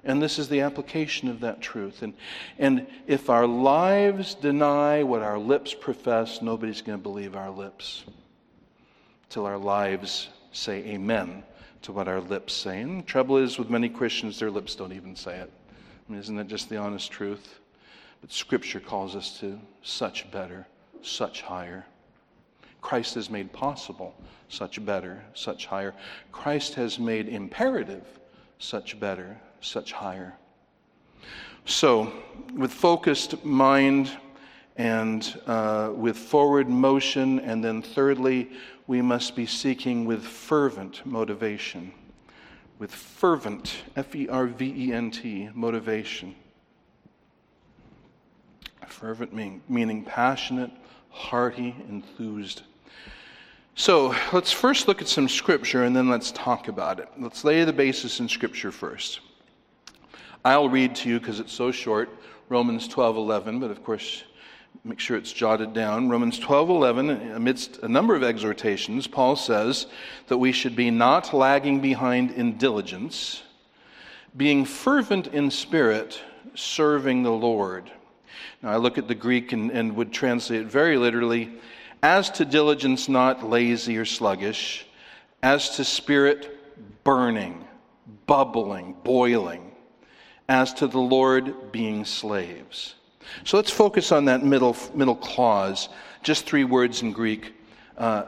And this is the application of that truth. And, and if our lives deny what our lips profess, nobody's going to believe our lips till our lives say amen to what our lips say. And the trouble is, with many Christians, their lips don't even say it. I mean, isn't that just the honest truth? But Scripture calls us to such better, such higher. Christ has made possible such better, such higher. Christ has made imperative such better, such higher. So, with focused mind and uh, with forward motion, and then thirdly, we must be seeking with fervent motivation. With fervent, F E R V E N T, motivation. Fervent mean, meaning passionate, hearty, enthused. So let's first look at some scripture and then let's talk about it. Let's lay the basis in scripture first. I'll read to you because it's so short, Romans 12 11, but of course, make sure it's jotted down. Romans 12 11, amidst a number of exhortations, Paul says that we should be not lagging behind in diligence, being fervent in spirit, serving the Lord. Now, I look at the Greek and, and would translate it very literally as to diligence, not lazy or sluggish. As to spirit, burning, bubbling, boiling. As to the Lord, being slaves. So let's focus on that middle, middle clause. Just three words in Greek. Uh,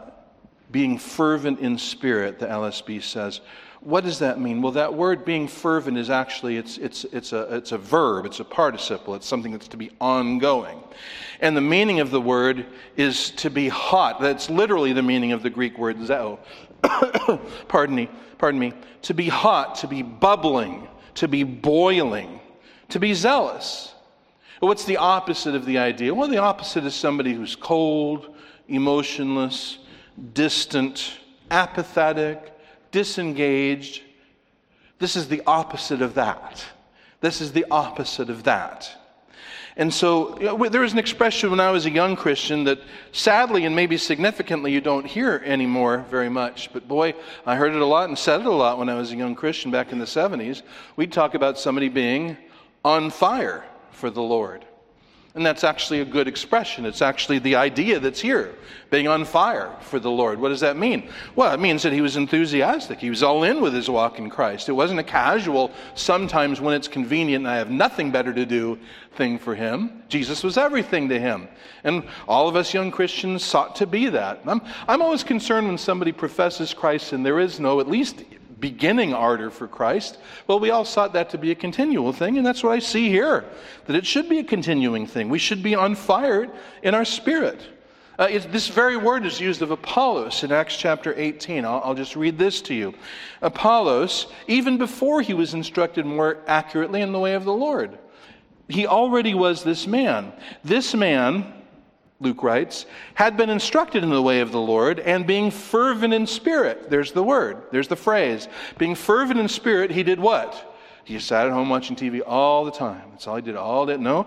being fervent in spirit, the LSB says. What does that mean? Well, that word being fervent is actually it's, it's, it's, a, it's a verb, it's a participle, it's something that's to be ongoing. And the meaning of the word is to be hot. That's literally the meaning of the Greek word zeo. pardon me, pardon me. To be hot, to be bubbling, to be boiling, to be zealous. What's the opposite of the idea? Well, the opposite is somebody who's cold, emotionless, distant, apathetic, disengaged. This is the opposite of that. This is the opposite of that. And so uh, you know, there was an expression when I was a young Christian that sadly and maybe significantly you don't hear anymore very much. But boy, I heard it a lot and said it a lot when I was a young Christian back in the 70s. We'd talk about somebody being on fire for the Lord. And that's actually a good expression. It's actually the idea that's here being on fire for the Lord. What does that mean? Well, it means that he was enthusiastic. He was all in with his walk in Christ. It wasn't a casual, sometimes when it's convenient and I have nothing better to do thing for him. Jesus was everything to him. And all of us young Christians sought to be that. I'm, I'm always concerned when somebody professes Christ and there is no, at least beginning ardor for Christ. Well, we all sought that to be a continual thing, and that's what I see here that it should be a continuing thing. We should be on fire in our spirit. Uh, this very word is used of Apollos in Acts chapter 18. I'll, I'll just read this to you. Apollos, even before he was instructed more accurately in the way of the Lord, he already was this man. This man Luke writes, had been instructed in the way of the Lord, and being fervent in spirit, there's the word, there's the phrase. Being fervent in spirit, he did what? He just sat at home watching TV all the time. That's all he did all day. No.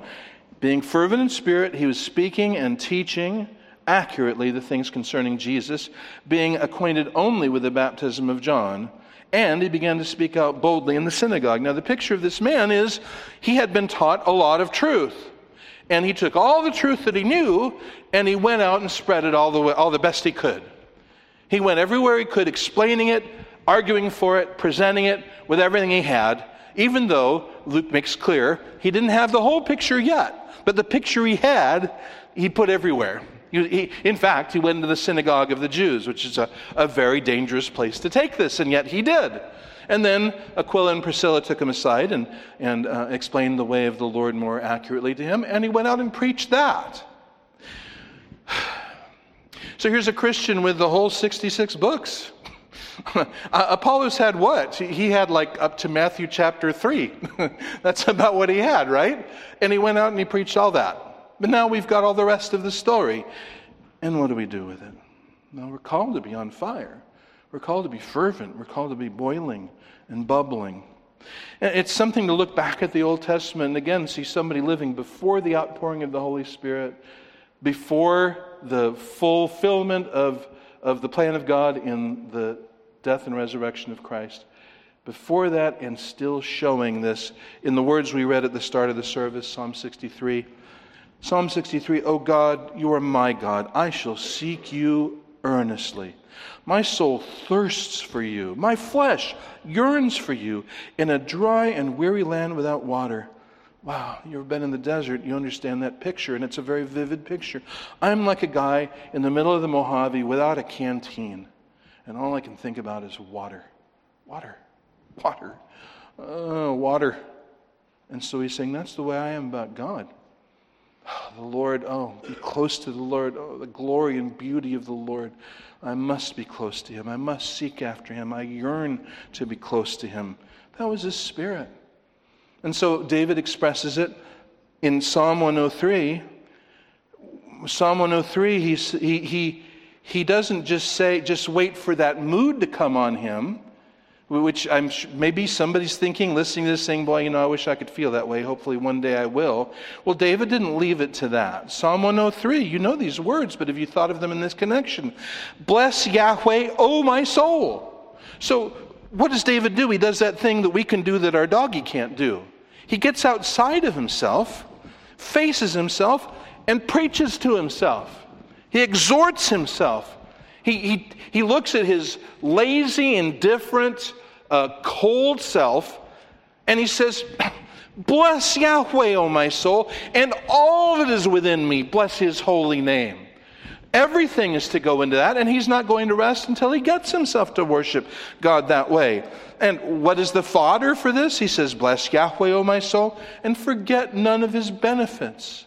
Being fervent in spirit, he was speaking and teaching accurately the things concerning Jesus, being acquainted only with the baptism of John. And he began to speak out boldly in the synagogue. Now, the picture of this man is he had been taught a lot of truth and he took all the truth that he knew and he went out and spread it all the, way, all the best he could. He went everywhere he could, explaining it, arguing for it, presenting it with everything he had, even though Luke makes clear he didn't have the whole picture yet. But the picture he had, he put everywhere. He, in fact, he went into the synagogue of the Jews, which is a, a very dangerous place to take this, and yet he did. And then Aquila and Priscilla took him aside and, and uh, explained the way of the Lord more accurately to him, and he went out and preached that. So here's a Christian with the whole 66 books. uh, Apollos had what? He had like up to Matthew chapter 3. That's about what he had, right? And he went out and he preached all that. But now we've got all the rest of the story. And what do we do with it? Now we're called to be on fire. We're called to be fervent. We're called to be boiling and bubbling. It's something to look back at the Old Testament and again see somebody living before the outpouring of the Holy Spirit, before the fulfillment of, of the plan of God in the death and resurrection of Christ. Before that, and still showing this in the words we read at the start of the service, Psalm 63. Psalm 63, O God, you are my God. I shall seek you earnestly. My soul thirsts for you. My flesh yearns for you in a dry and weary land without water. Wow, you've been in the desert, you understand that picture, and it's a very vivid picture. I'm like a guy in the middle of the Mojave without a canteen, and all I can think about is water. Water. Water. Uh, water. And so he's saying, That's the way I am about God. The Lord, oh, be close to the Lord. Oh, the glory and beauty of the Lord. I must be close to him. I must seek after him. I yearn to be close to him. That was his spirit. And so David expresses it in Psalm 103. Psalm 103, he, he, he, he doesn't just say, just wait for that mood to come on him which I'm maybe somebody's thinking, listening to this, saying, Boy, you know, I wish I could feel that way. Hopefully one day I will. Well, David didn't leave it to that. Psalm 103, you know these words, but have you thought of them in this connection? Bless Yahweh, O my soul. So, what does David do? He does that thing that we can do that our doggy can't do. He gets outside of himself, faces himself, and preaches to himself. He exhorts himself. He, he, he looks at his lazy, indifferent, uh, cold self, and he says, Bless Yahweh, O my soul, and all that is within me, bless his holy name. Everything is to go into that, and he's not going to rest until he gets himself to worship God that way. And what is the fodder for this? He says, Bless Yahweh, O my soul, and forget none of his benefits.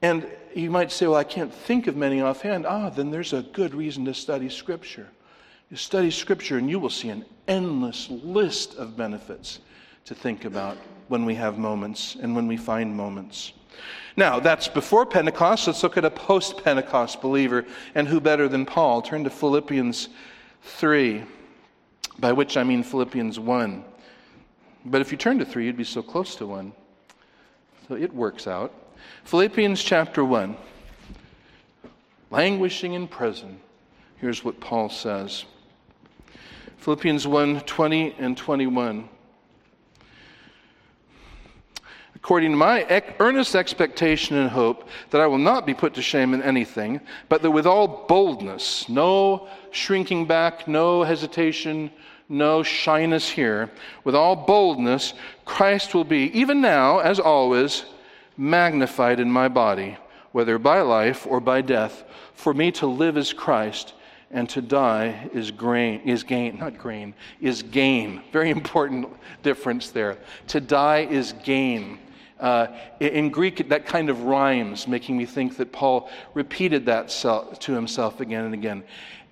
And you might say, Well, I can't think of many offhand. Ah, then there's a good reason to study Scripture. Study Scripture, and you will see an endless list of benefits to think about when we have moments and when we find moments. Now, that's before Pentecost. Let's look at a post Pentecost believer, and who better than Paul? Turn to Philippians 3, by which I mean Philippians 1. But if you turn to 3, you'd be so close to 1. So it works out. Philippians chapter 1. Languishing in prison. Here's what Paul says. Philippians 1 20 and 21. According to my earnest expectation and hope that I will not be put to shame in anything, but that with all boldness, no shrinking back, no hesitation, no shyness here, with all boldness, Christ will be, even now, as always, magnified in my body, whether by life or by death. For me to live is Christ and to die is grain is gain not grain is gain very important difference there. To die is gain. Uh, in greek that kind of rhymes making me think that paul repeated that to himself again and again.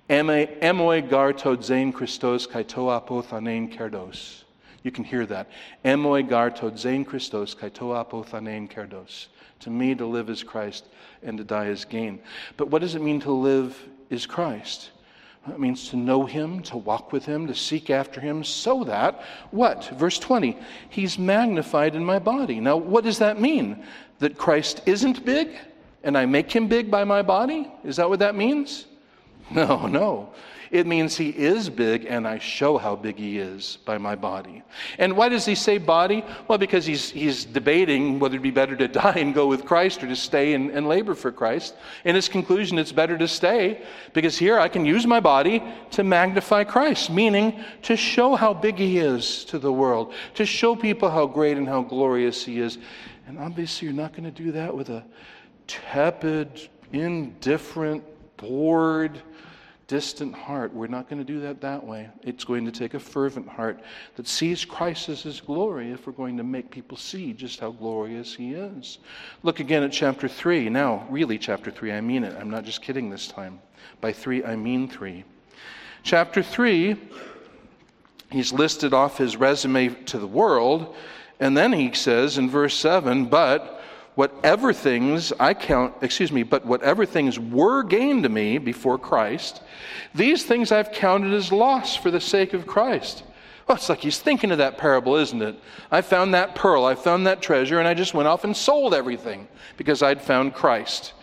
Emoi garto zain christos kaitoa pothanein kerdos. You can hear that. Emoi garto zain christos kaitoa pothanein kerdos. To me, to live is Christ and to die is gain. But what does it mean to live is Christ? It means to know him, to walk with him, to seek after him, so that, what? Verse 20, he's magnified in my body. Now, what does that mean? That Christ isn't big and I make him big by my body? Is that what that means? No, no. It means he is big and I show how big he is by my body. And why does he say body? Well, because he's, he's debating whether it'd be better to die and go with Christ or to stay and, and labor for Christ. In his conclusion, it's better to stay because here I can use my body to magnify Christ, meaning to show how big he is to the world, to show people how great and how glorious he is. And obviously, you're not going to do that with a tepid, indifferent, bored, distant heart. We're not going to do that that way. It's going to take a fervent heart that sees Christ as his glory if we're going to make people see just how glorious he is. Look again at chapter 3. Now, really, chapter 3, I mean it. I'm not just kidding this time. By 3, I mean 3. Chapter 3, he's listed off his resume to the world, and then he says in verse 7 But whatever things I count, excuse me, but whatever things were gained to me before Christ, these things I've counted as loss for the sake of Christ. Well, it's like he's thinking of that parable, isn't it? I found that pearl, I found that treasure, and I just went off and sold everything because I'd found Christ.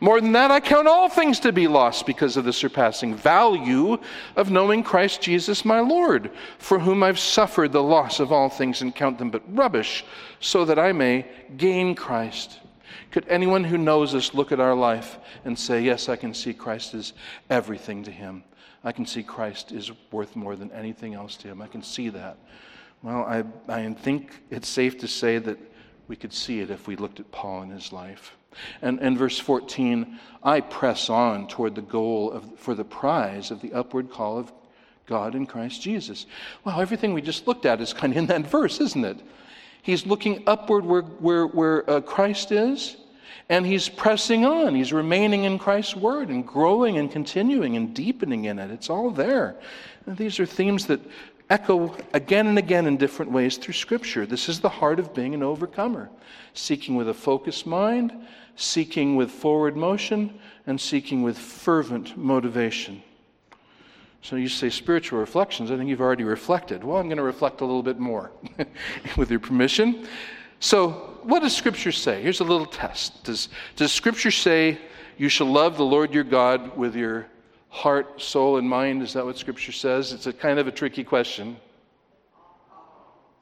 More than that, I count all things to be lost because of the surpassing value of knowing Christ Jesus my Lord, for whom I've suffered the loss of all things and count them but rubbish, so that I may gain Christ. Could anyone who knows us look at our life and say, Yes, I can see Christ is everything to him? I can see Christ is worth more than anything else to him. I can see that. Well, I, I think it's safe to say that we could see it if we looked at Paul in his life. And, and verse 14, I press on toward the goal of, for the prize of the upward call of God in Christ Jesus. Well, everything we just looked at is kind of in that verse, isn't it? He's looking upward where, where, where uh, Christ is, and he's pressing on. He's remaining in Christ's word and growing and continuing and deepening in it. It's all there. And these are themes that echo again and again in different ways through Scripture. This is the heart of being an overcomer seeking with a focused mind, seeking with forward motion, and seeking with fervent motivation. So you say spiritual reflections. I think you've already reflected. Well, I'm going to reflect a little bit more with your permission. So, what does Scripture say? Here's a little test. Does, does Scripture say you shall love the Lord your God with your heart, soul, and mind? Is that what Scripture says? It's a kind of a tricky question.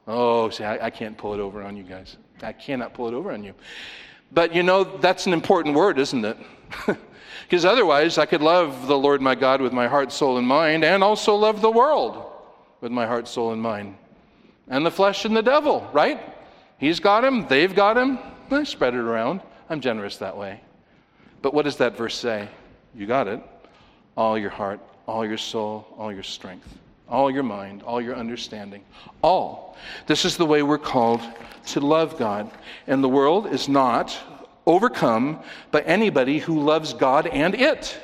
Oh, see, I, I can't pull it over on you guys. I cannot pull it over on you. But you know, that's an important word, isn't it? Because otherwise, I could love the Lord my God with my heart, soul, and mind, and also love the world with my heart, soul, and mind. And the flesh and the devil, right? He's got him, they've got him. I spread it around. I'm generous that way. But what does that verse say? You got it. All your heart, all your soul, all your strength, all your mind, all your understanding. All. This is the way we're called to love God. And the world is not overcome by anybody who loves God and it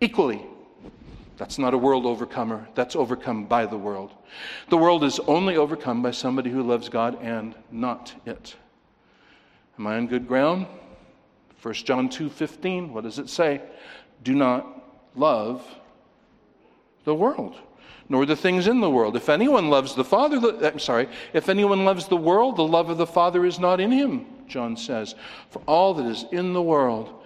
equally. That's not a world overcomer. That's overcome by the world. The world is only overcome by somebody who loves God and not it. Am I on good ground? 1 John 2:15, what does it say? Do not love the world nor the things in the world. If anyone loves the Father, I'm sorry, if anyone loves the world, the love of the Father is not in him, John says. For all that is in the world,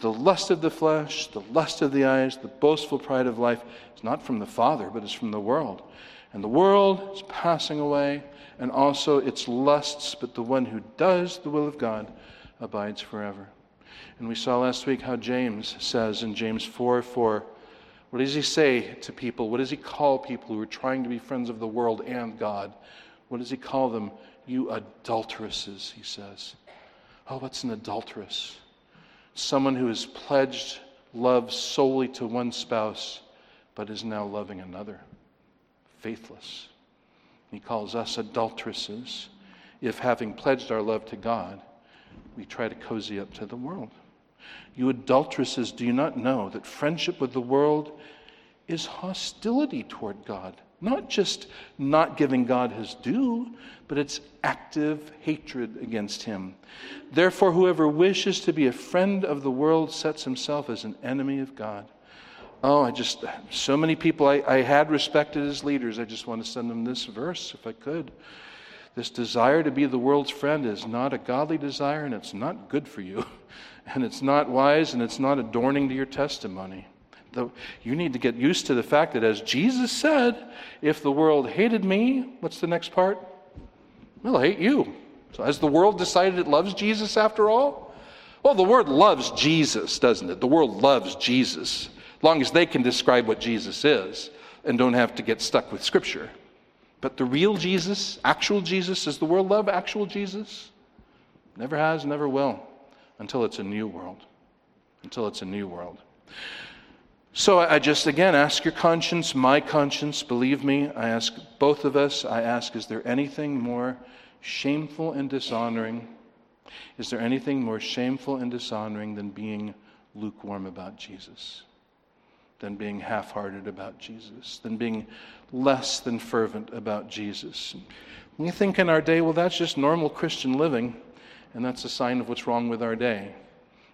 the lust of the flesh, the lust of the eyes, the boastful pride of life, is not from the Father, but is from the world. And the world is passing away, and also its lusts, but the one who does the will of God abides forever. And we saw last week how James says in James 4 4, what does he say to people? What does he call people who are trying to be friends of the world and God? What does he call them? You adulteresses, he says. Oh, what's an adulteress? Someone who has pledged love solely to one spouse, but is now loving another. Faithless. He calls us adulteresses if, having pledged our love to God, we try to cozy up to the world. You adulteresses, do you not know that friendship with the world is hostility toward God? Not just not giving God his due, but it's active hatred against him. Therefore, whoever wishes to be a friend of the world sets himself as an enemy of God. Oh, I just, so many people I, I had respected as leaders, I just want to send them this verse if I could. This desire to be the world's friend is not a godly desire, and it's not good for you, and it's not wise, and it's not adorning to your testimony. The, you need to get used to the fact that, as Jesus said, if the world hated me, what's the next part? Well, hate you. So, has the world decided it loves Jesus after all? Well, the word loves Jesus, doesn't it? The world loves Jesus, as long as they can describe what Jesus is and don't have to get stuck with Scripture. But the real Jesus, actual Jesus, does the world love actual Jesus? Never has, never will, until it's a new world. Until it's a new world. So I just, again, ask your conscience, my conscience, believe me. I ask both of us, I ask, is there anything more shameful and dishonoring? Is there anything more shameful and dishonoring than being lukewarm about Jesus? Than being half hearted about Jesus? Than being less than fervent about Jesus? We think in our day, well, that's just normal Christian living, and that's a sign of what's wrong with our day.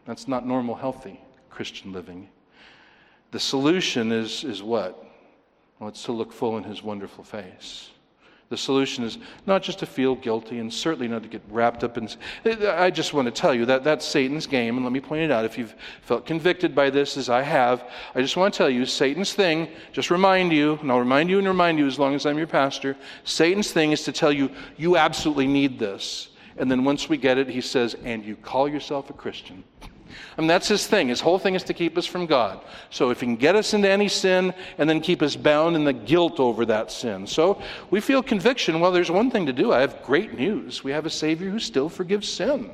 That's not normal, healthy Christian living. The solution is, is what? Well, it's to look full in his wonderful face. The solution is not just to feel guilty and certainly not to get wrapped up in. I just want to tell you that that's Satan's game, and let me point it out. If you've felt convicted by this, as I have, I just want to tell you Satan's thing, just remind you, and I'll remind you and remind you as long as I'm your pastor. Satan's thing is to tell you, you absolutely need this. And then once we get it, he says, and you call yourself a Christian. I mean, that's his thing. His whole thing is to keep us from God. So if he can get us into any sin and then keep us bound in the guilt over that sin. So we feel conviction. Well, there's one thing to do. I have great news. We have a Savior who still forgives sin.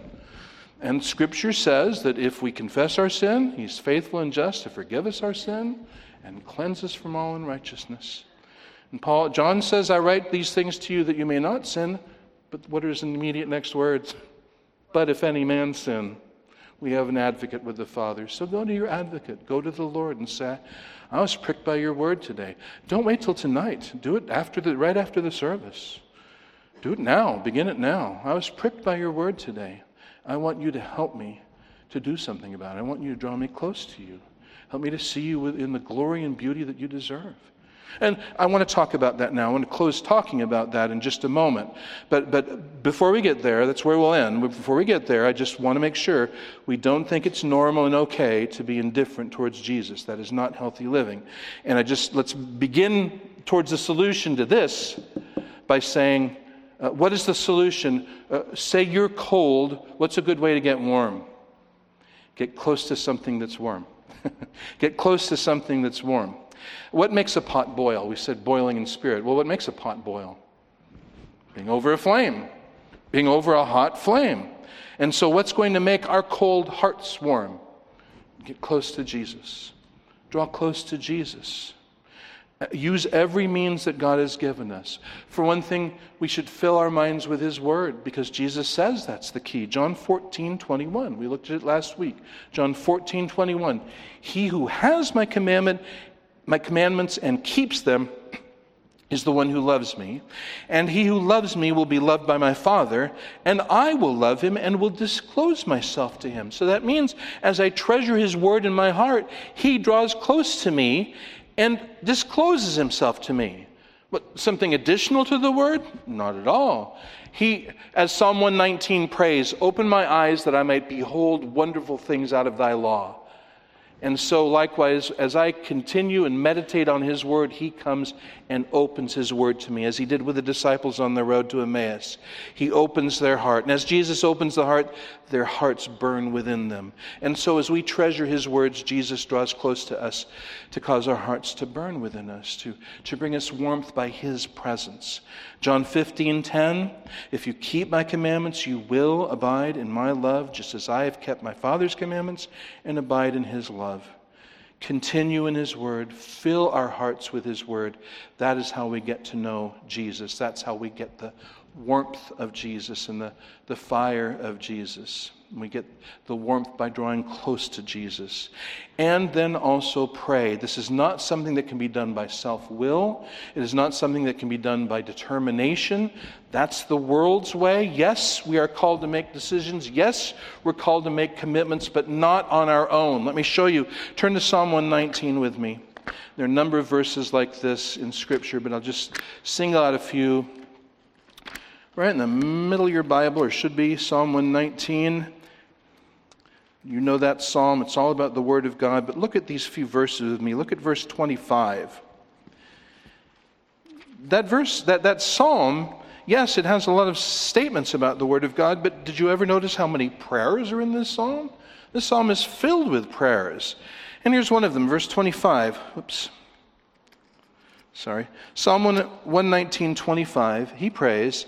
And Scripture says that if we confess our sin, He's faithful and just to forgive us our sin and cleanse us from all unrighteousness. And Paul, John says, I write these things to you that you may not sin. But what is in the immediate next words? But if any man sin, we have an advocate with the Father. So go to your advocate. Go to the Lord and say, I was pricked by your word today. Don't wait till tonight. Do it after the, right after the service. Do it now. Begin it now. I was pricked by your word today. I want you to help me to do something about it. I want you to draw me close to you. Help me to see you in the glory and beauty that you deserve. And I want to talk about that now. I want to close talking about that in just a moment. But, but before we get there, that's where we'll end. Before we get there, I just want to make sure we don't think it's normal and okay to be indifferent towards Jesus. That is not healthy living. And I just, let's begin towards the solution to this by saying, uh, what is the solution? Uh, say you're cold. What's a good way to get warm? Get close to something that's warm. get close to something that's warm. What makes a pot boil? We said boiling in spirit. Well, what makes a pot boil? Being over a flame, being over a hot flame. And so, what's going to make our cold hearts warm? Get close to Jesus. Draw close to Jesus. Uh, use every means that God has given us. For one thing, we should fill our minds with His Word because Jesus says that's the key. John 14, 21. We looked at it last week. John 14, 21. He who has my commandment my commandments and keeps them is the one who loves me. And he who loves me will be loved by my Father, and I will love him and will disclose myself to him. So that means as I treasure his word in my heart, he draws close to me and discloses himself to me. But something additional to the word? Not at all. He, as Psalm 119 prays, open my eyes that I might behold wonderful things out of thy law. And so, likewise, as I continue and meditate on His Word, He comes and opens His Word to me, as He did with the disciples on the road to Emmaus. He opens their heart. And as Jesus opens the heart, their hearts burn within them. And so, as we treasure His words, Jesus draws close to us to cause our hearts to burn within us, to, to bring us warmth by His presence. John 15, 10, if you keep my commandments, you will abide in my love, just as I have kept my Father's commandments and abide in his love. Continue in his word, fill our hearts with his word. That is how we get to know Jesus. That's how we get the warmth of Jesus and the, the fire of Jesus. We get the warmth by drawing close to Jesus. And then also pray. This is not something that can be done by self will. It is not something that can be done by determination. That's the world's way. Yes, we are called to make decisions. Yes, we're called to make commitments, but not on our own. Let me show you. Turn to Psalm 119 with me. There are a number of verses like this in Scripture, but I'll just single out a few. Right in the middle of your Bible, or should be, Psalm 119. You know that psalm, it's all about the Word of God, but look at these few verses with me. Look at verse 25. That verse, that, that psalm, yes, it has a lot of statements about the Word of God, but did you ever notice how many prayers are in this psalm? This psalm is filled with prayers. And here's one of them, verse 25. Oops. Sorry. Psalm 119, 25. He prays,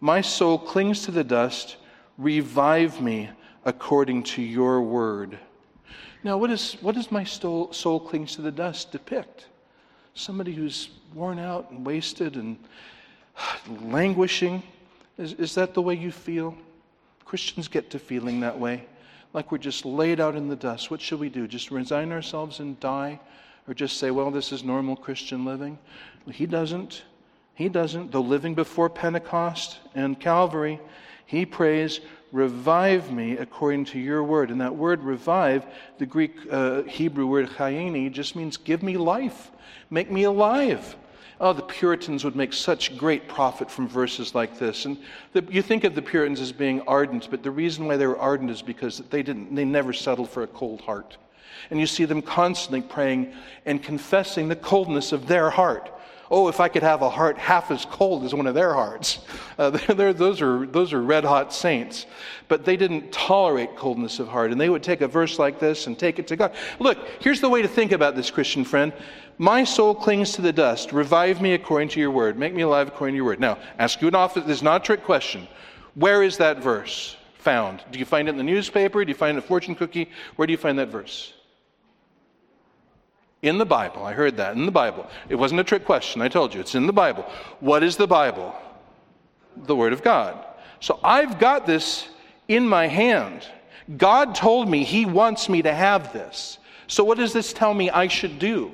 My soul clings to the dust Revive me according to your word. Now, what, is, what does my soul, soul clings to the dust depict? Somebody who's worn out and wasted and languishing. Is, is that the way you feel? Christians get to feeling that way, like we're just laid out in the dust. What should we do? Just resign ourselves and die? Or just say, well, this is normal Christian living? He doesn't. He doesn't. Though living before Pentecost and Calvary, he prays, Revive me according to your word. And that word revive, the Greek uh, Hebrew word chayeni, just means give me life, make me alive. Oh, the Puritans would make such great profit from verses like this. And the, you think of the Puritans as being ardent, but the reason why they were ardent is because they, didn't, they never settled for a cold heart. And you see them constantly praying and confessing the coldness of their heart oh, if I could have a heart half as cold as one of their hearts. Uh, those, are, those are red hot saints. But they didn't tolerate coldness of heart. And they would take a verse like this and take it to God. Look, here's the way to think about this, Christian friend. My soul clings to the dust. Revive me according to your word. Make me alive according to your word. Now, ask you an office. This is not a trick question. Where is that verse found? Do you find it in the newspaper? Do you find it in a fortune cookie? Where do you find that verse? In the Bible. I heard that. In the Bible. It wasn't a trick question. I told you. It's in the Bible. What is the Bible? The Word of God. So I've got this in my hand. God told me He wants me to have this. So what does this tell me I should do?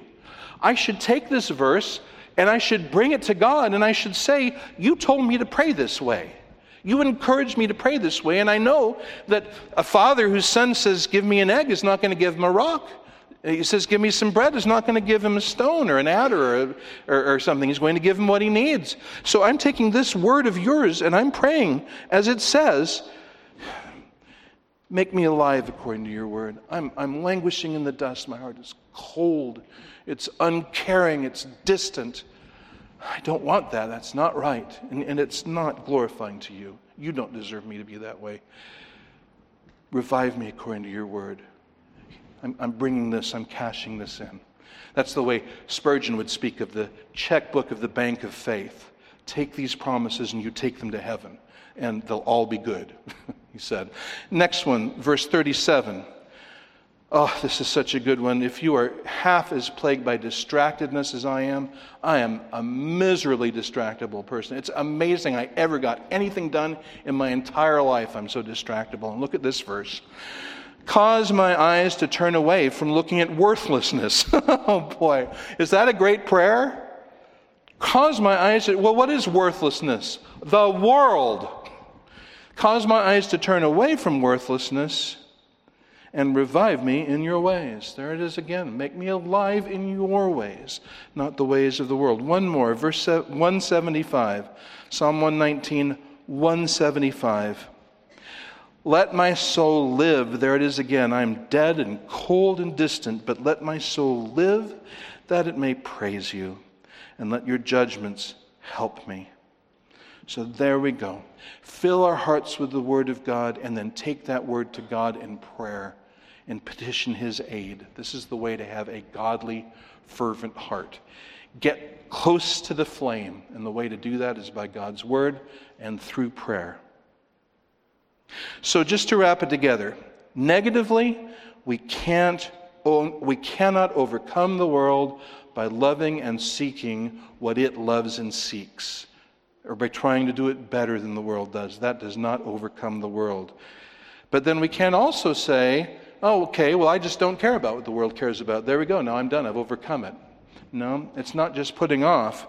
I should take this verse and I should bring it to God and I should say, You told me to pray this way. You encouraged me to pray this way, and I know that a father whose son says, Give me an egg, is not going to give him a rock. He says, Give me some bread. He's not going to give him a stone or an adder or, or, or, something. He's going to give him what he needs. So I'm taking this word of yours and I'm praying as it says, Make me alive according to your word. I'm, I'm languishing in the dust. My heart is cold. It's uncaring. It's distant. I don't want that. That's not right. And, and it's not glorifying to you. You don't deserve me to be that way. Revive me according to your word. I'm, I'm bringing this, I'm cashing this in. That's the way Spurgeon would speak of the checkbook of the bank of faith. Take these promises and you take them to heaven, and they'll all be good, he said. Next one, verse 37. Oh, this is such a good one. If you are half as plagued by distractedness as I am, I am a miserably distractible person. It's amazing I ever got anything done in my entire life. I'm so distractible. And look at this verse. Cause my eyes to turn away from looking at worthlessness. oh boy, is that a great prayer? Cause my eyes to, well, what is worthlessness? The world. Cause my eyes to turn away from worthlessness and revive me in your ways. There it is again. Make me alive in your ways, not the ways of the world. One more, verse 175, Psalm 119, 175. Let my soul live. There it is again. I am dead and cold and distant, but let my soul live that it may praise you, and let your judgments help me. So there we go. Fill our hearts with the Word of God, and then take that Word to God in prayer and petition His aid. This is the way to have a godly, fervent heart. Get close to the flame, and the way to do that is by God's Word and through prayer. So, just to wrap it together, negatively, we, can't, we cannot overcome the world by loving and seeking what it loves and seeks. or by trying to do it better than the world does. That does not overcome the world. But then we can also say, oh, okay, well, I just don't care about what the world cares about. There we go. Now I'm done. I've overcome it. No, it's not just putting off.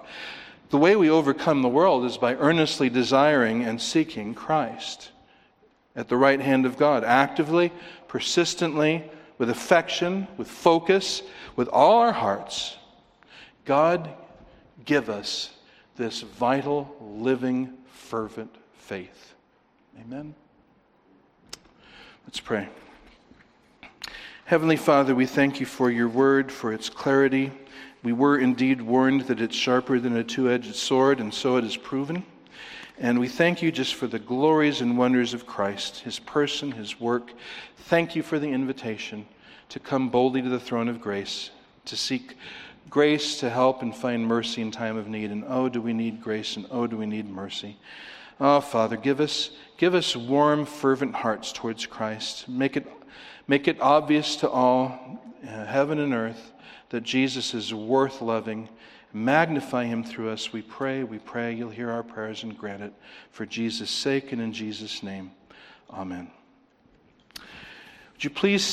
The way we overcome the world is by earnestly desiring and seeking Christ at the right hand of God, actively, persistently, with affection, with focus, with all our hearts. God, give us this vital, living, fervent faith. Amen. Let's pray. Heavenly Father, we thank you for your word, for its clarity. We were indeed warned that it's sharper than a two edged sword, and so it is proven. And we thank you just for the glories and wonders of Christ, his person, his work. Thank you for the invitation to come boldly to the throne of grace, to seek grace to help and find mercy in time of need. And oh, do we need grace, and oh, do we need mercy. Oh, Father, give us, give us warm, fervent hearts towards Christ. Make it, make it obvious to all, uh, heaven and earth, that Jesus is worth loving. Magnify him through us, we pray. We pray you'll hear our prayers and grant it. For Jesus' sake and in Jesus' name. Amen. Would you please